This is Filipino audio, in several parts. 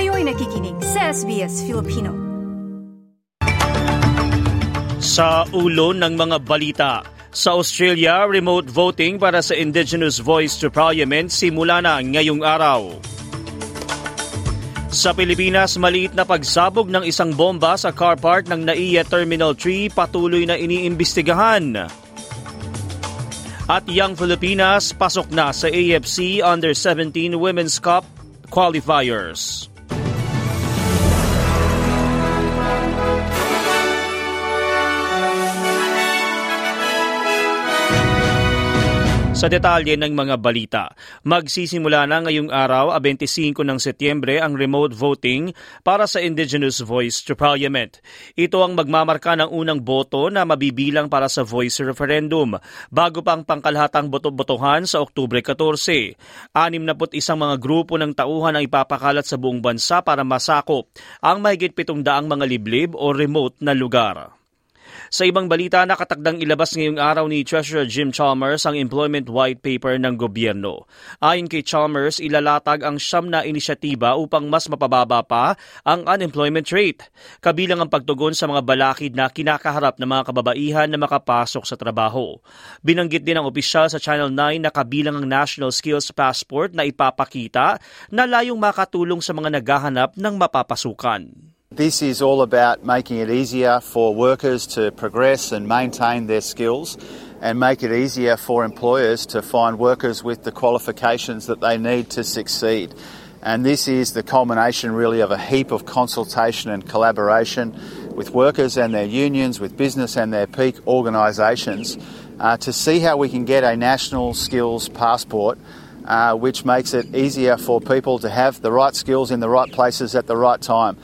Kayo'y nakikinig sa SBS Filipino. Sa ulo ng mga balita, sa Australia, remote voting para sa Indigenous Voice to Parliament simula na ngayong araw. Sa Pilipinas, maliit na pagsabog ng isang bomba sa car park ng NAIA Terminal 3 patuloy na iniimbestigahan. At Young Filipinas pasok na sa AFC Under-17 Women's Cup qualifiers. Sa detalye ng mga balita, magsisimula na ngayong araw, 25 ng Setyembre, ang remote voting para sa Indigenous Voice to Parliament. Ito ang magmamarka ng unang boto na mabibilang para sa voice referendum bago pang pangkalahatang boto-botohan sa Oktubre 14. 61 mga grupo ng tauhan ang ipapakalat sa buong bansa para masakop ang mahigit 700 mga liblib o remote na lugar. Sa ibang balita, nakatagdang ilabas ngayong araw ni Treasurer Jim Chalmers ang Employment White Paper ng gobyerno. Ayon kay Chalmers, ilalatag ang siyam na inisyatiba upang mas mapababa pa ang unemployment rate, kabilang ang pagtugon sa mga balakid na kinakaharap ng mga kababaihan na makapasok sa trabaho. Binanggit din ng opisyal sa Channel 9 na kabilang ang National Skills Passport na ipapakita na layong makatulong sa mga naghahanap ng mapapasukan. This is all about making it easier for workers to progress and maintain their skills and make it easier for employers to find workers with the qualifications that they need to succeed. And this is the culmination really of a heap of consultation and collaboration with workers and their unions, with business and their peak organisations uh, to see how we can get a national skills passport uh, which makes it easier for people to have the right skills in the right places at the right time.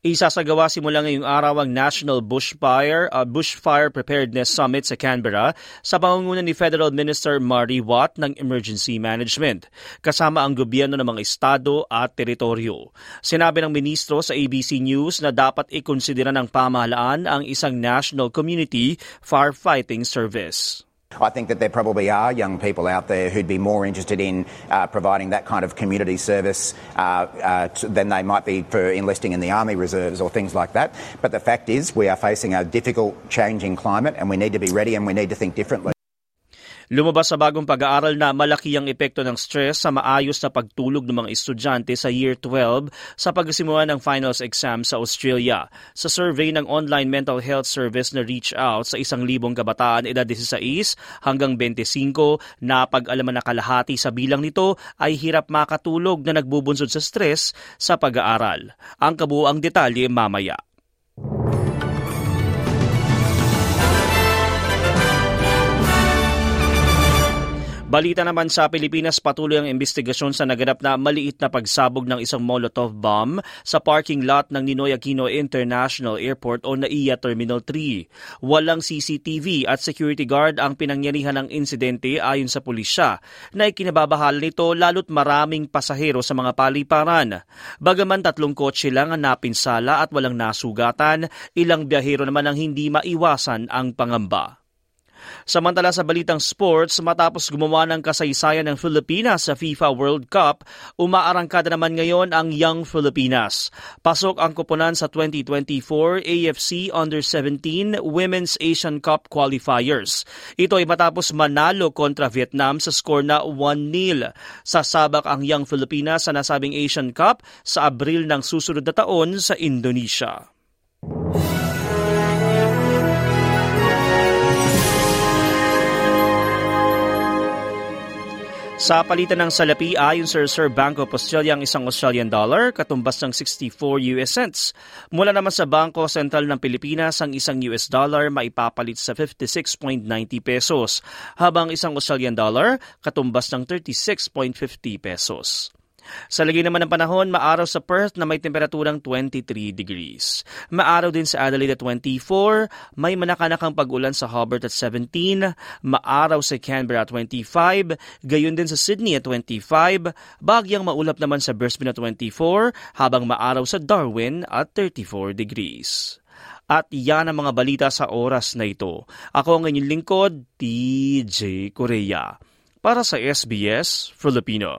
Isasagawa simula ngayong araw ang National Bushfire, uh, Bushfire Preparedness Summit sa Canberra sa pangunguna ni Federal Minister Marty Watt ng Emergency Management, kasama ang gobyerno ng mga estado at teritoryo. Sinabi ng ministro sa ABC News na dapat ikonsidera ng pamahalaan ang isang National Community Firefighting Service. I think that there probably are young people out there who'd be more interested in uh, providing that kind of community service uh, uh, than they might be for enlisting in the Army Reserves or things like that. But the fact is, we are facing a difficult, changing climate, and we need to be ready and we need to think differently. Lumabas sa bagong pag-aaral na malaki ang epekto ng stress sa maayos na pagtulog ng mga estudyante sa Year 12 sa pagsimula ng finals exam sa Australia. Sa survey ng online mental health service na Reach Out sa isang libong kabataan edad 16 hanggang 25, napag-alaman na kalahati sa bilang nito ay hirap makatulog na nagbubunsod sa stress sa pag-aaral. Ang kabuoang detalye mamaya. Balita naman sa Pilipinas, patuloy ang investigasyon sa naganap na maliit na pagsabog ng isang Molotov bomb sa parking lot ng Ninoy Aquino International Airport o NAIA Terminal 3. Walang CCTV at security guard ang pinangyarihan ng insidente ayon sa pulisya na ikinababahala nito lalo't maraming pasahero sa mga paliparan. Bagaman tatlong kotse lang ang napinsala at walang nasugatan, ilang biyahero naman ang hindi maiwasan ang pangamba. Samantala sa balitang sports, matapos gumawa ng kasaysayan ng Pilipinas sa FIFA World Cup, umaarangkada naman ngayon ang Young Filipinas. Pasok ang kuponan sa 2024 AFC Under-17 Women's Asian Cup Qualifiers. Ito ay matapos manalo kontra Vietnam sa score na 1-0. Sasabak ang Young Filipinas sa nasabing Asian Cup sa Abril ng susunod na taon sa Indonesia. Sa palitan ng salapi, ayon sa Reserve Bank of Australia, ang isang Australian dollar katumbas ng 64 US cents. Mula naman sa Bangko Sentral ng Pilipinas, ang isang US dollar maipapalit sa 56.90 pesos, habang isang Australian dollar katumbas ng 36.50 pesos. Sa lagay naman ng panahon, maaraw sa Perth na may temperaturang 23 degrees. Maaraw din sa Adelaide at 24, may manakanakang pag-ulan sa Hobart at 17, maaraw sa Canberra at 25, gayon din sa Sydney at 25, bagyang maulap naman sa Brisbane at 24, habang maaraw sa Darwin at 34 degrees. At yan ang mga balita sa oras na ito. Ako ang inyong lingkod, TJ Korea. Para sa SBS Filipino.